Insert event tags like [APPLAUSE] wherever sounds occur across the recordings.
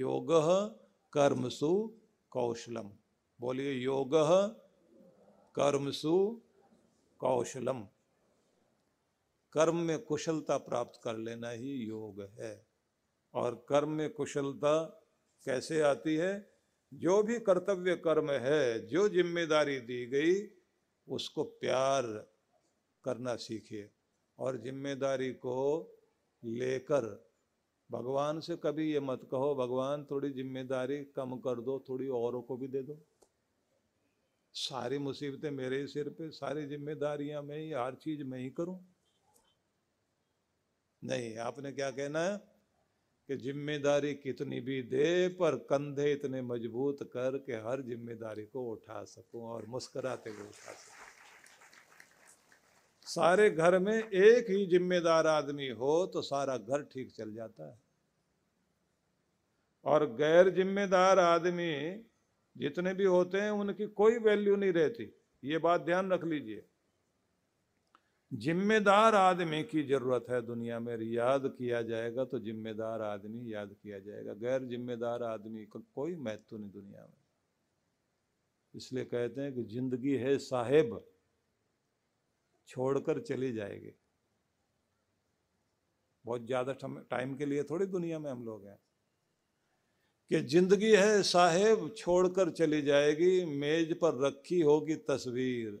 योग कर्मसु कौशलम। बोलिए योग कर्मसु कौशलम। कर्म में कुशलता प्राप्त कर लेना ही योग है। और कर्म में कुशलता कैसे आती है? जो भी कर्तव्य कर्म है, जो ज़िम्मेदारी दी गई, उसको प्यार करना सीखिए। और ज़िम्मेदारी को लेकर भगवान से कभी ये मत कहो, भगवान थोड़ी ज़िम्मेदारी कम कर दो, थोड़ी औरों को भी दे दो। सारी मुसीबतें मेरे ही सिर पे, सारी जिम्मेदारियाँ मैं ही, हर चीज़ मैं ही करूँ। नहीं, आपने क्या कहना है? कि ज़िम्मेदारी कितनी भी दे, पर कंधे इतने मज़बूत कर के हर ज़िम्मेदारी को उठा सकूँ और मुस्कुराते हुए उठा सकूँ। सारे घर में एक ही जिम्मेदार आदमी हो तो सारा घर ठीक चल जाता है। और गैर जिम्मेदार आदमी जितने भी होते हैं, उनकी कोई वैल्यू नहीं रहती। ये बात ध्यान रख लीजिए। जिम्मेदार आदमी की ज़रूरत है दुनिया में। याद किया जाएगा तो जिम्मेदार आदमी याद किया जाएगा। गैर जिम्मेदार आदमी का कोई महत्व नहीं दुनिया में। इसलिए कहते हैं कि ज़िंदगी है साहेब। छोड़कर चली जाएगी। बहुत ज़्यादा टाइम के लिए थोड़ी दुनिया में हम लोग हैं। कि ज़िंदगी है साहेब, छोड़कर चली जाएगी, मेज पर रखी होगी तस्वीर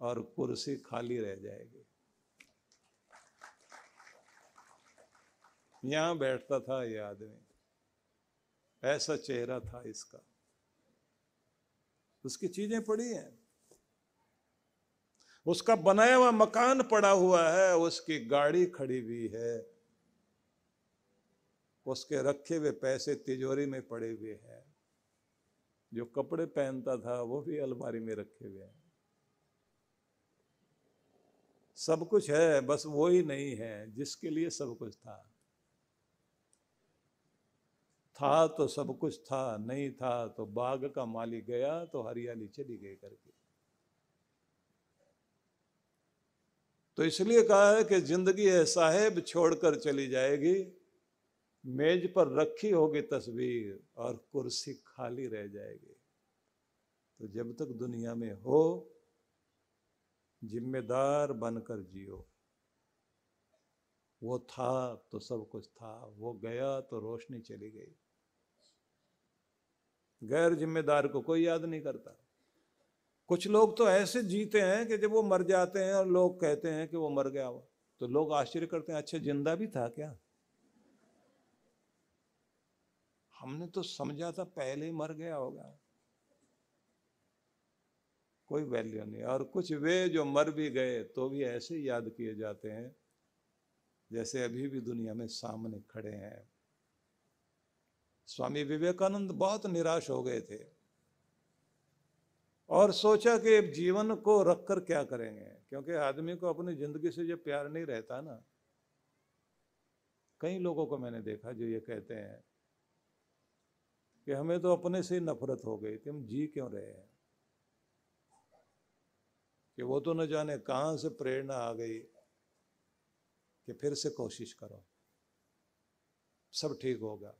और कुर्सी खाली रह जाएगी। यहाँ बैठता था ये आदमी। ऐसा चेहरा था इसका। उसकी चीज़ें पड़ी हैं। उसका बनाया हुआ मकान पड़ा हुआ है, उसकी गाड़ी खड़ी हुई है। उसके रखे हुए पैसे तिजोरी में पड़े हुए हैं। जो कपड़े पहनता था, वो भी अलमारी में रखे हुए हैं। सब कुछ है, बस वो ही नहीं है, जिसके लिए सब कुछ था। था तो सब कुछ था, नहीं था तो बाग का मालिक गया तो हरियाली चली गई करके। तो इसलिए कहा है कि ज़िंदगी है साहेब छोड़कर चली जाएगी। मेज पर रखी होगी तस्वीर और कुर्सी खाली रह जाएगी। तो जब तक दुनिया में हो, जिम्मेदार बनकर जियो। वो था तो सब कुछ था, वो गया तो रोशनी चली गई। गैर जिम्मेदार को कोई याद नहीं करता। कुछ लोग तो ऐसे जीते हैं कि जब वो मर जाते हैं और लोग कहते हैं कि वो मर गया वो तो लोग आश्चर्य करते हैं अच्छा ज़िंदा भी था क्या? हमने तो समझा था पहले ही मर गया होगा। कोई वैल्यू नहीं। और कुछ वे जो मर भी गए तो भी ऐसे याद किए जाते हैं, जैसे अभी भी दुनिया में सामने खड़े हैं। स्वामी विवेकानंद बहुत निराश हो गए थे। और सोचा कि जीवन को रखकर क्या करेंगे? क्योंकि आदमी को अपनी ज़िंदगी से जो प्यार नहीं रहता ना, कई लोगों को मैंने देखा जो ये कहते हैं कि हमें तो अपने से ही नफरत हो गई कि हम जी क्यों रहे हैं? कि वो तो न जाने कहाँ से प्रेरणा आ गई कि फिर से कोशिश करो। सब ठीक होगा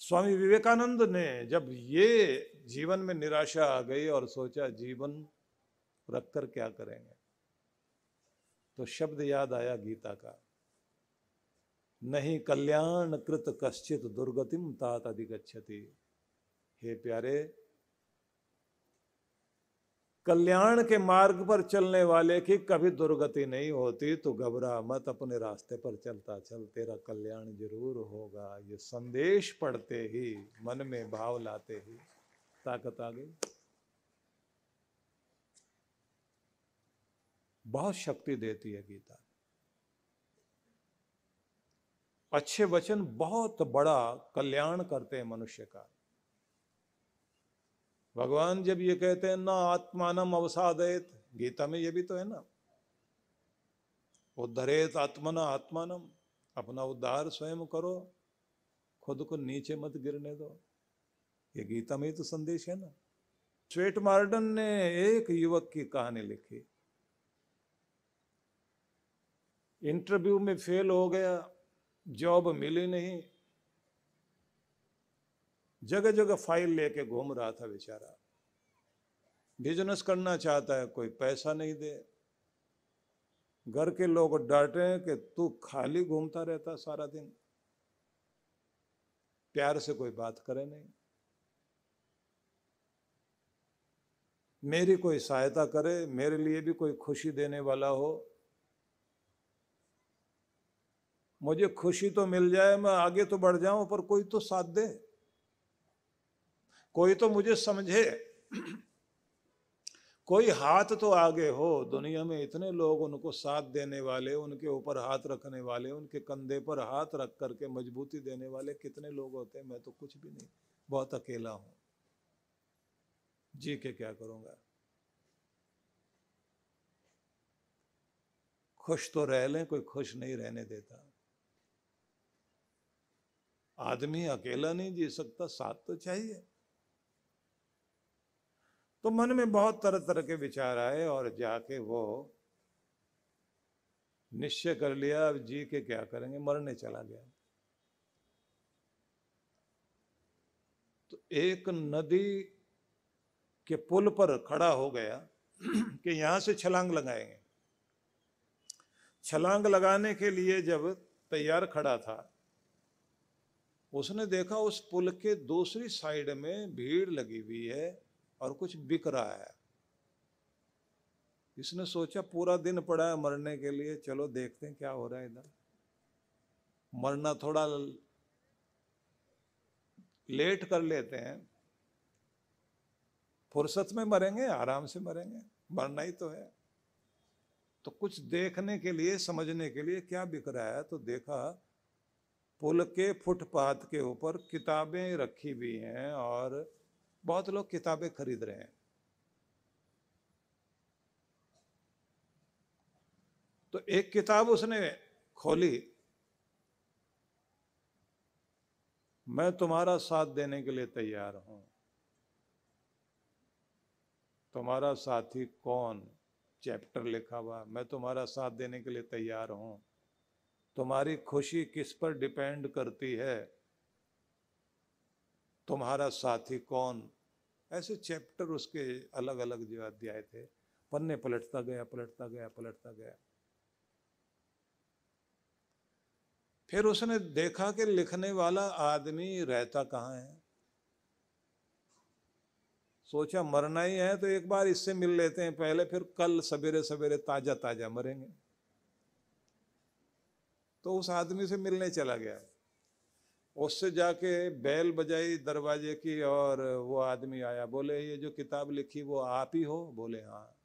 स्वामी विवेकानंद ने जब ये जीवन में निराशा आ गई और सोचा, जीवन रखकर क्या करेंगे? तो शब्द याद आया गीता का। नहीं कल्याण कृत कश्चित दुर्गतिम तात अधिगछति हे प्यारे, कल्याण के मार्ग पर चलने वाले की कभी दुर्गति नहीं होती तो घबरा मत, अपने रास्ते पर चलता चल, तेरा कल्याण ज़रूर होगा। ये संदेश पढ़ते ही, मन में भाव लाते ही। ताकत आ गई। बहुत शक्ति देती है गीता। अच्छे वचन बहुत बड़ा कल्याण करते हैं मनुष्य का। भगवान जब ये कहते हैं, ना आत्मानम अवसादयत, गीता में ये भी तो है ना। उद्धरेत आत्मना आत्मानम, अपना उद्धार स्वयं करो, खुद को नीचे मत गिरने दो। ये गीता में तो संदेश है ना। स्वेट मार्डन ने एक युवक की कहानी लिखी। इंटरव्यू में फेल हो गया, जॉब मिली नहीं। जगह जगह फ़ाइल लेके घूम रहा था बेचारा। बिज़नेस करना चाहता है, कोई पैसा नहीं दे। घर के लोग डांटे कि तू खाली घूमता रहता सारा दिन। प्यार से कोई बात करे नहीं। मेरी कोई सहायता करे, मेरे लिए भी कोई खुशी देने वाला हो। मुझे खुशी तो मिल जाए, मैं आगे तो बढ़ जाऊँ, पर कोई तो साथ दे। कोई तो मुझे समझे। कोई हाथ तो आगे हो। दुनिया में इतने लोग उनको साथ देने वाले, उनके ऊपर हाथ रखने वाले, उनके कंधे पर हाथ रख करके मजबूती देने वाले कितने लोग होते हैं, मैं तो कुछ भी नहीं, बहुत अकेला हूँ। जी के क्या करूँगा? खुश तो रह लें, कोई खुश नहीं रहने देता। आदमी अकेला नहीं जी सकता, साथ तो चाहिए। तो मन में बहुत तरह तरह के विचार आए और जाके वो निश्चय कर लिया, अब जी के क्या करेंगे? मरने चला गया। तो एक नदी के पुल पर खड़ा हो गया [CLEARS THROAT] कि यहाँ से छलांग लगाएँगे। छलांग लगाने के लिए जब तैयार खड़ा था, उसने देखा उस पुल के दूसरी साइड में भीड़ लगी हुई है और कुछ बिक रहा है। इसने सोचा पूरा दिन पड़ा है मरने के लिए, चलो देखते हैं क्या हो रहा है इधर। मरना थोड़ा लेट कर लेते हैं फुर्सत में मरेंगे, आराम से मरेंगे, मरना ही तो है। तो कुछ देखने के लिए, समझने के लिए क्या बिक रहा है? तो देखा, पुल के फुटपाथ के ऊपर किताबें रखी हुई हैं और बहुत लोग किताबें खरीद रहे हैं। तो एक किताब उसने खोली। मैं तुम्हारा साथ देने के लिए तैयार हूँ। तुम्हारा साथी कौन? चैप्टर लिखा हुआ, मैं तुम्हारा साथ देने के लिए तैयार हूँ। तुम्हारी खुशी किस पर डिपेंड करती है? तुम्हारा साथी कौन? ऐसे चैप्टर उसके अलग अलग जो अध्याय थे। पन्ने पलटता गया पलटता गया पलटता गया। फिर उसने देखा कि लिखने वाला आदमी रहता कहाँ है? सोचा मरना ही है तो एक बार इससे मिल लेते हैं, पहले फिर कल सवेरे सवेरे ताज़ा ताज़ा मरेंगे। तो उस आदमी से मिलने चला गया। उससे जाके बैल बजाई दरवाजे की और वो आदमी आया, बोले, ये जो किताब लिखी वो आप ही हो? बोले हाँ।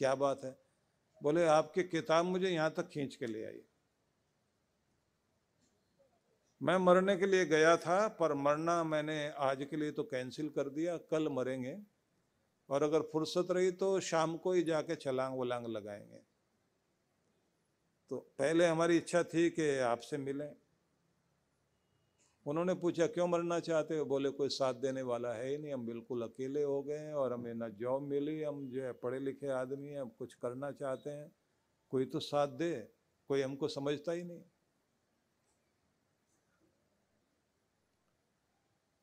क्या बात है? बोले, आपकी किताब मुझे यहाँ तक खींच के ले आई मैं मरने के लिए गया था, पर मरना मैंने आज के लिए तो कैंसिल कर दिया, कल मरेंगे। और अगर फुर्सत रही तो शाम को ही जाके छलांग वलांग लगाएँगे। तो पहले हमारी इच्छा थी कि आपसे मिलें। उन्होंने पूछा, क्यों मरना चाहते हो? बोले, कोई साथ देने वाला है ही नहीं, हम बिल्कुल अकेले हो गए हैं और हमें ना जॉब मिली, हम जो है पढ़े लिखे आदमी हैं, हम कुछ करना चाहते हैं। कोई तो साथ दे, कोई हमको समझता ही नहीं।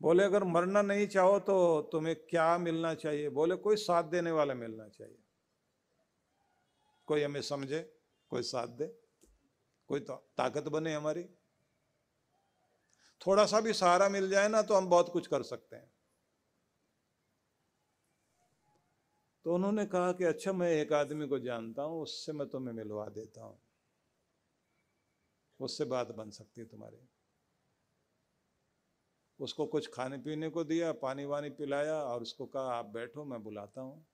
बोले, अगर मरना नहीं चाहो तो तुम्हें क्या मिलना चाहिए? बोले, कोई साथ देने वाला मिलना चाहिए। कोई हमें समझे, कोई साथ दे, कोई तो ताकत बने हमारी। थोड़ा सा भी सहारा मिल जाए ना तो हम बहुत कुछ कर सकते हैं। तो उन्होंने कहा कि अच्छा मैं एक आदमी को जानता हूँ, उससे मैं तुम्हें मिलवा देता हूँ। उससे बात बन सकती है तुम्हारी। उसको कुछ खाने पीने को दिया पानी वानी पिलाया और उसको कहा, आप बैठो, मैं बुलाता हूँ।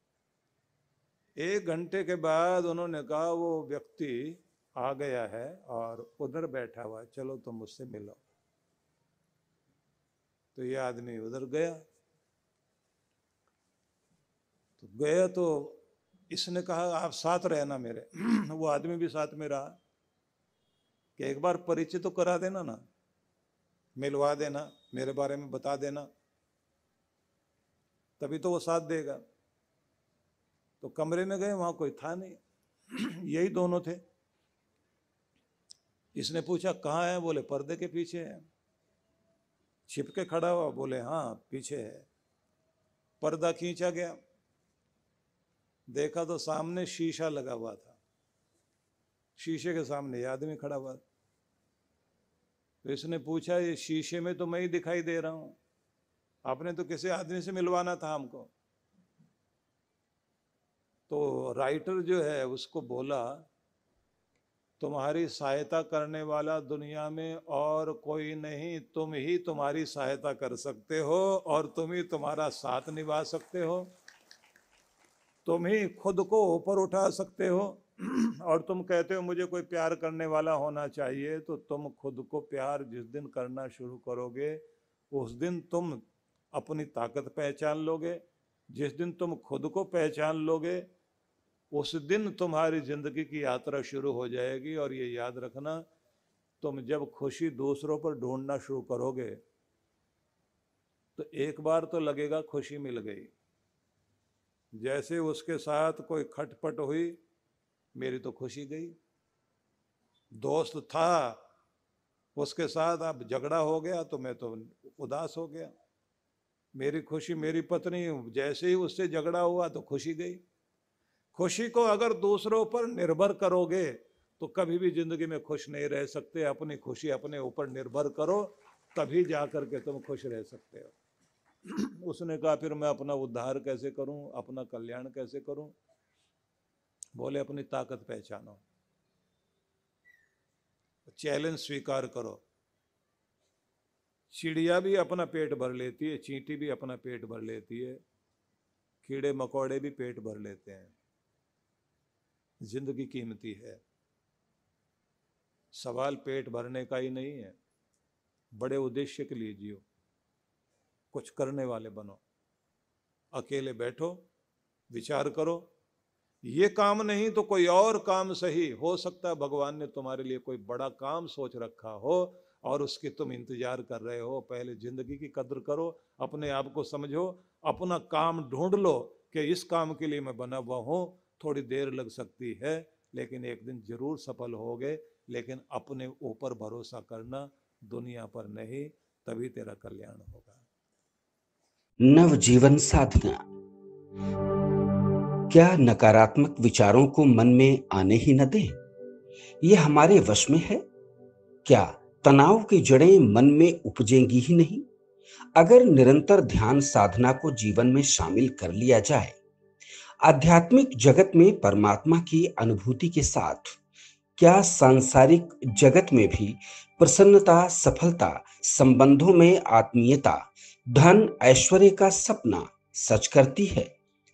एक घंटे के बाद उन्होंने कहा, वो व्यक्ति आ गया है और उधर बैठा हुआ है। चलो तुम मुझसे मिलो। तो ये आदमी उधर गया। तो गया तो इसने कहा, आप साथ रहना मेरे। [CLEARS THROAT] वो आदमी भी साथ में रहा। कि एक बार परिचय तो करा देना ना। मिलवा देना, मेरे बारे में बता देना, तभी तो वो साथ देगा। तो कमरे में गए, वहाँ कोई था नहीं। [CLEARS THROAT] यही दोनों थे। इसने पूछा, कहाँ है? बोले, पर्दे के पीछे है। छिपके खड़ा हुआ, बोले हाँ पीछे है। पर्दा खींचा गया। देखा तो सामने शीशा लगा हुआ था। शीशे के सामने आदमी खड़ा हुआ तो इसने पूछा, ये शीशे में तो मैं ही दिखाई दे रहा हूँ। आपने तो किसी आदमी से मिलवाना था हमको। तो राइटर जो है, उसको बोला, तुम्हारी सहायता करने वाला दुनिया में और कोई नहीं, तुम ही तुम्हारी सहायता कर सकते हो और तुम ही तुम्हारा साथ निभा सकते हो। तुम ही खुद को ऊपर उठा सकते हो [CLEARS THROAT] और तुम कहते हो, मुझे कोई प्यार करने वाला होना चाहिए तो तुम खुद को प्यार जिस दिन करना शुरू करोगे, उस दिन तुम अपनी ताकत पहचान लोगे। जिस दिन तुम खुद को पहचान लोगे, उस दिन तुम्हारी ज़िंदगी की यात्रा शुरू हो जाएगी। और ये याद रखना, तुम जब खुशी दूसरों पर ढूंढना शुरू करोगे तो एक बार तो लगेगा खुशी मिल गई। जैसे उसके साथ कोई खटपट हुई मेरी तो खुशी गई। दोस्त था, उसके साथ अब झगड़ा हो गया तो मैं तो उदास हो गया। मेरी खुशी मेरी पत्नी, जैसे ही उससे झगड़ा हुआ तो खुशी गई। खुशी को अगर दूसरों पर निर्भर करोगे तो कभी भी ज़िंदगी में खुश नहीं रह सकते। अपनी खुशी अपने ऊपर निर्भर करो, तभी जा करके तुम खुश रह सकते हो। [CLEARS THROAT] उसने कहा, फिर मैं अपना उद्धार कैसे करूँ? अपना कल्याण कैसे करूँ? बोले, अपनी ताकत पहचानो। चैलेंज स्वीकार करो। चिड़िया भी अपना पेट भर लेती है, चींटी भी अपना पेट भर लेती है, कीड़े मकोड़े भी पेट भर लेते हैं। ज़िंदगी कीमती है। सवाल पेट भरने का ही नहीं है। बड़े उद्देश्य के लिए जियो। कुछ करने वाले बनो। अकेले बैठो, विचार करो ये काम नहीं तो कोई और काम सही। हो सकता है भगवान ने तुम्हारे लिए कोई बड़ा काम सोच रखा हो और उसके तुम इंतज़ार कर रहे हो। पहले ज़िंदगी की कदर करो, अपने आप को समझो, अपना काम ढूंढ लो कि इस काम के लिए मैं बना हुआ हूँ। थोड़ी देर लग सकती है, लेकिन एक दिन ज़रूर सफल होगे। लेकिन अपने ऊपर भरोसा करना दुनिया पर नहीं, तभी तेरा कल्याण होगा। नवजीवन साधना। क्या नकारात्मक विचारों को मन में आने ही न दें? ये हमारे वश में है। क्या तनाव की जड़ें मन में उपजेंगी ही नहीं? अगर निरंतर ध्यान साधना को जीवन में शामिल कर लिया जाए, आध्यात्मिक जगत में परमात्मा की अनुभूति के साथ, क्या सांसारिक जगत में भी प्रसन्नता, सफलता, संबंधों में आत्मीयता, धन, ऐश्वर्य का सपना सच करती है?